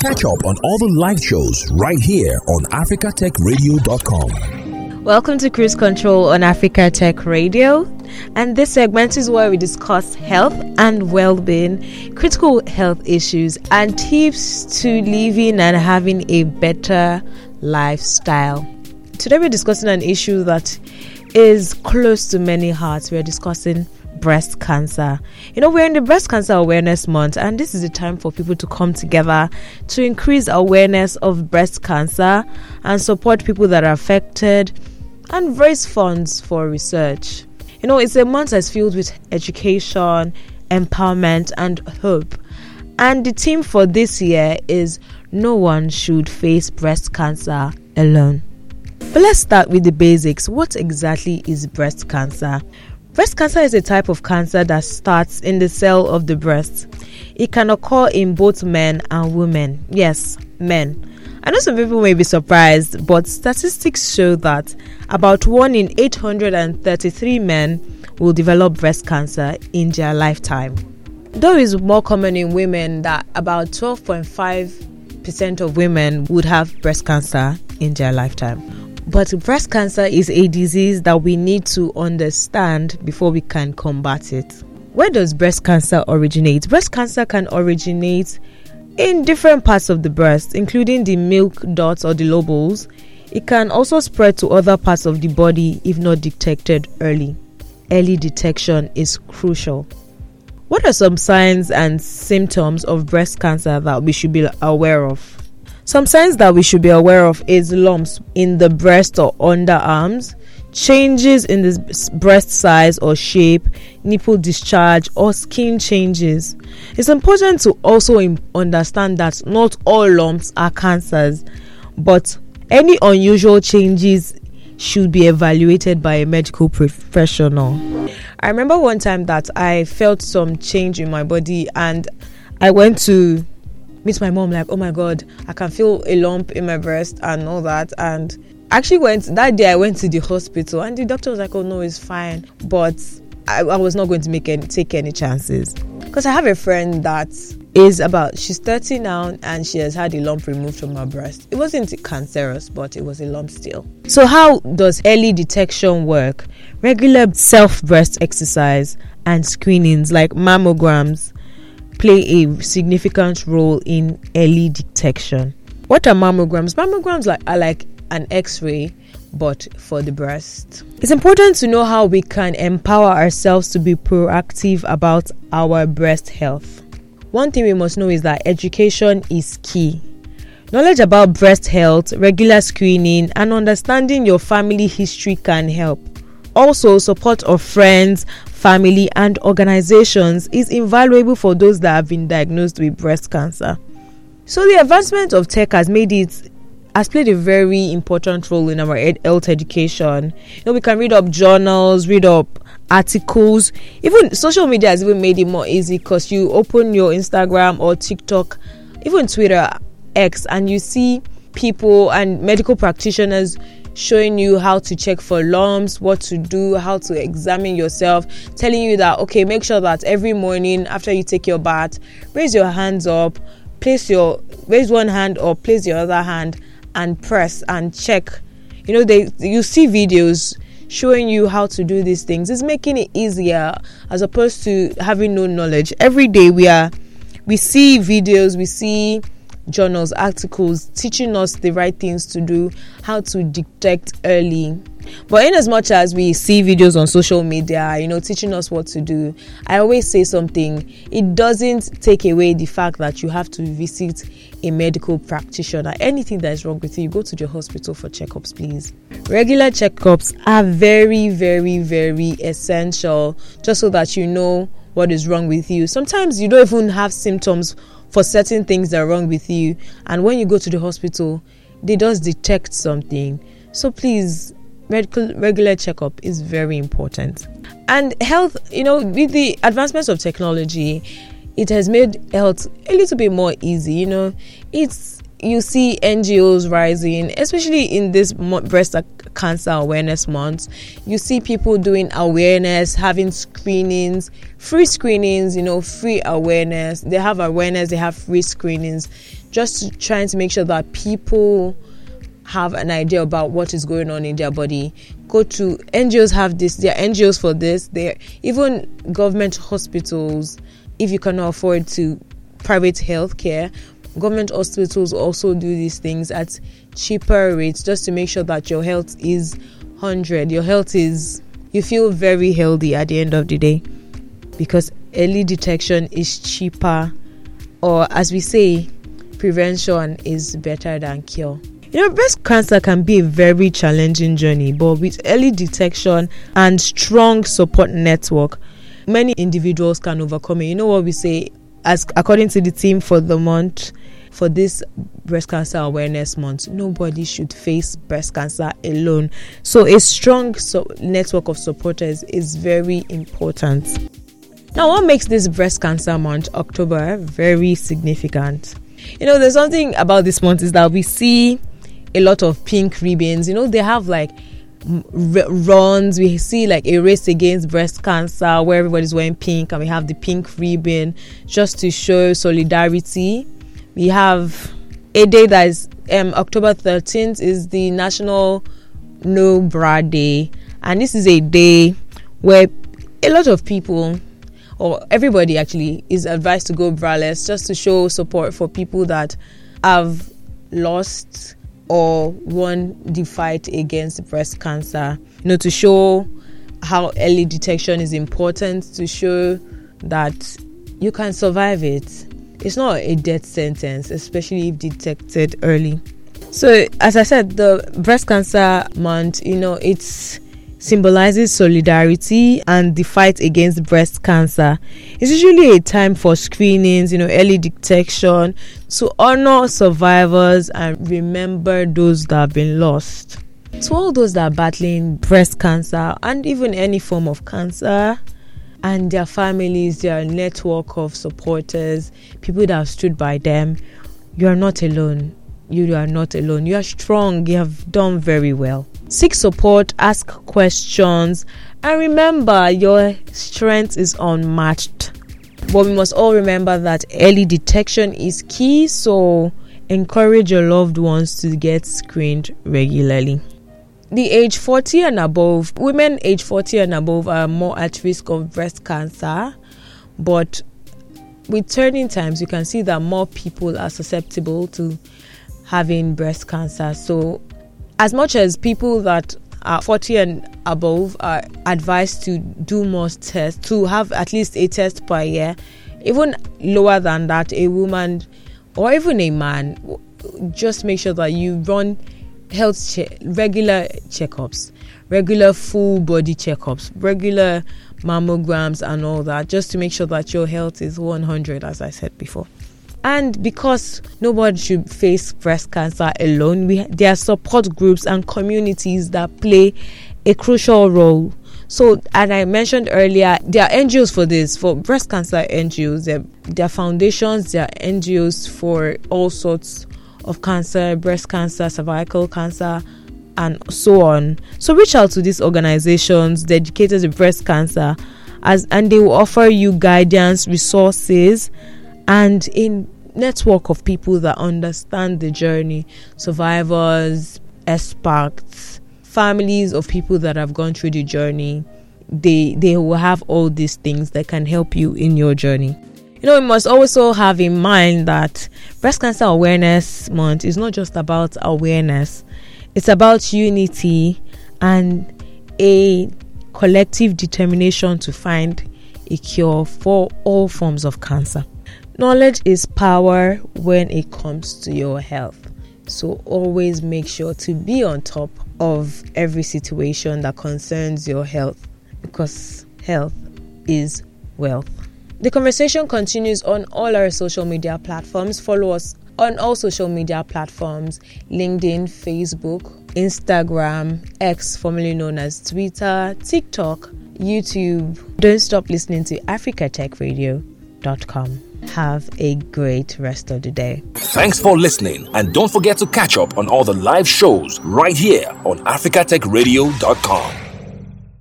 Catch up on all the live shows right here on africatechradio.com. Welcome to Cruise Control on Africa Tech Radio. And this segment is where we discuss health and well being, critical health issues, and tips to living and having a better lifestyle. Today, we're discussing an issue that is close to many hearts. We're discussing breast cancer. You know, we're in the Breast Cancer Awareness Month, and this is the time for people to come together to increase awareness of breast cancer and support people that are affected and raise funds for research. You know, it's a month that's filled with education, empowerment, and hope. And the theme for this year is No One Should Face Breast Cancer Alone. But let's start with the basics. What exactly is breast cancer? Breast cancer is a type of cancer that starts in the cell of the breast. It can occur in both men and women. Yes, men. I know some people may be surprised, but statistics show that about 1 in 833 men will develop breast cancer in their lifetime. Though it's more common in women that about 12.5% of women would have breast cancer in their lifetime. But breast cancer is a disease that we need to understand before we can combat it. Where does breast cancer originate? Breast cancer can originate in different parts of the breast, including the milk ducts or the lobules. It can also spread to other parts of the body if not detected early. Early detection is crucial. What are some signs and symptoms of breast cancer that we should be aware of? Some signs that we should be aware of is lumps in the breast or underarms, changes in the breast size or shape, nipple discharge, or skin changes. It's important to also understand that not all lumps are cancers, but any unusual changes should be evaluated by a medical professional. I remember one time that I felt some change in my body and I went to meet my mom like oh my god i can feel a lump in my breast and all that. And actually went that day i went to the hospital and the doctor was like oh no it's fine. But i, I was not going to make any take any chances. Because i have a friend that is about she's 30 now and she has had a lump removed from her breast. It wasn't cancerous but it was a lump still. So how does early detection work? Regular self breast exercise and screenings like mammograms play a significant role in early detection. What are mammograms? Mammograms are like an x ray but for the breast. It's important to know how we can empower ourselves to be proactive about our breast health. One thing we must know is that education is key. Knowledge about breast health, regular screening, and understanding your family history can help. Also, support of friends, family, and organizations is invaluable for those that have been diagnosed with breast cancer. So, the advancement of tech has made it has played a very important role in our ed- health education. You know, we can read up journals, read up articles. Even social media has even made it more easy because you open your Instagram or TikTok, even Twitter, X, and you see people and medical practitioners showing you how to check for lumps, what to do, how to examine yourself, telling you that okay, make sure that every morning after you take your bath, raise your hands up, place your raise one hand or place your other hand and press and check. You know, they you see videos showing you how to do these things. It's making it easier as opposed to having no knowledge. Every day we are we see videos, we see journals, articles teaching us the right things to do, how to detect early. But in as much as we see videos on social media, you know, teaching us what to do, I always say something. It doesn't take away the fact that you have to visit a medical practitioner. Anything that is wrong with you, you go to the hospital for checkups, please. Regular checkups are very, very, very essential just so that you know what is wrong with you. Sometimes you don't even have symptoms for certain things that are wrong with you and when you go to the hospital they just detect something. So please medical regular checkup is very important. And health you know with the advancements of technology it has made health a little bit more easy you know. It's you see NGOs rising, especially in this breast cancer awareness month. You see people doing awareness, having screenings, free screenings, you know, free awareness. They have awareness, they have free screenings just trying to make sure that people have an idea about what is going on in their body. Go to NGOs have this, there are NGOs for this, there even government hospitals, if you cannot afford to private healthcare, government hospitals also do these things at cheaper rates just to make sure that your health is 100 your health is you feel very healthy at the end of the day because early detection is cheaper or as we say prevention is better than cure. You know breast cancer can be a very challenging journey but with early detection and strong support network many individuals can overcome it. You know what we say as according to the team for the month for this breast cancer awareness month nobody should face breast cancer alone. So a strong so network of supporters is very important. Now what makes this breast cancer month october very significant? You know there's something about this month is that we see a lot of pink ribbons. You know they have like runs. We see like a race against breast cancer where everybody's wearing pink and we have the pink ribbon just to show solidarity we have a day that is um, october 13th is the national no bra day and this is a day where a lot of people or everybody actually is advised to go braless just to show support for people that have lost or won the fight against breast cancer. You know, to show how early detection is important, to show that you can survive it. It's not a death sentence, especially if detected early. So, as I said, the breast cancer month, you know, it's symbolizes solidarity and the fight against breast cancer. It's usually a time for screenings, you know, early detection to honor survivors and remember those that have been lost. To all those that are battling breast cancer and even any form of cancer, and their families, their network of supporters, people that have stood by them, you are not alone. You are not alone. You are strong. You have done very well. Seek support, ask questions, and remember your strength is unmatched. But we must all remember that early detection is key, so encourage your loved ones to get screened regularly. The age 40 and above, women age 40 and above are more at risk of breast cancer, but with turning times, you can see that more people are susceptible to having breast cancer. So as much as people that are 40 and above are advised to do more tests, to have at least a test per year, even lower than that, a woman or even a man, just make sure that you run health che- regular checkups, regular full body checkups, regular mammograms, and all that, just to make sure that your health is 100, as I said before. And because nobody should face breast cancer alone, we, there are support groups and communities that play a crucial role. So, as I mentioned earlier, there are NGOs for this, for breast cancer NGOs. There, there are foundations, there are NGOs for all sorts of cancer, breast cancer, cervical cancer, and so on. So, reach out to these organizations dedicated to breast cancer, as and they will offer you guidance, resources, and a network of people that understand the journey. Survivors experts families of people that have gone through the journey. They they will have all these things that can help you in your journey you know we must also have in mind that breast cancer awareness month is not just about awareness it's about unity and a collective determination to find a cure for all forms of cancer Knowledge is power when it comes to your health. So always make sure to be on top of every situation that concerns your health because health is wealth. The conversation continues on all our social media platforms. Follow us on all social media platforms LinkedIn, Facebook, Instagram, X, formerly known as Twitter, TikTok, YouTube. Don't stop listening to africatechradio.com. Have a great rest of the day. Thanks for listening, and don't forget to catch up on all the live shows right here on africatechradio.com.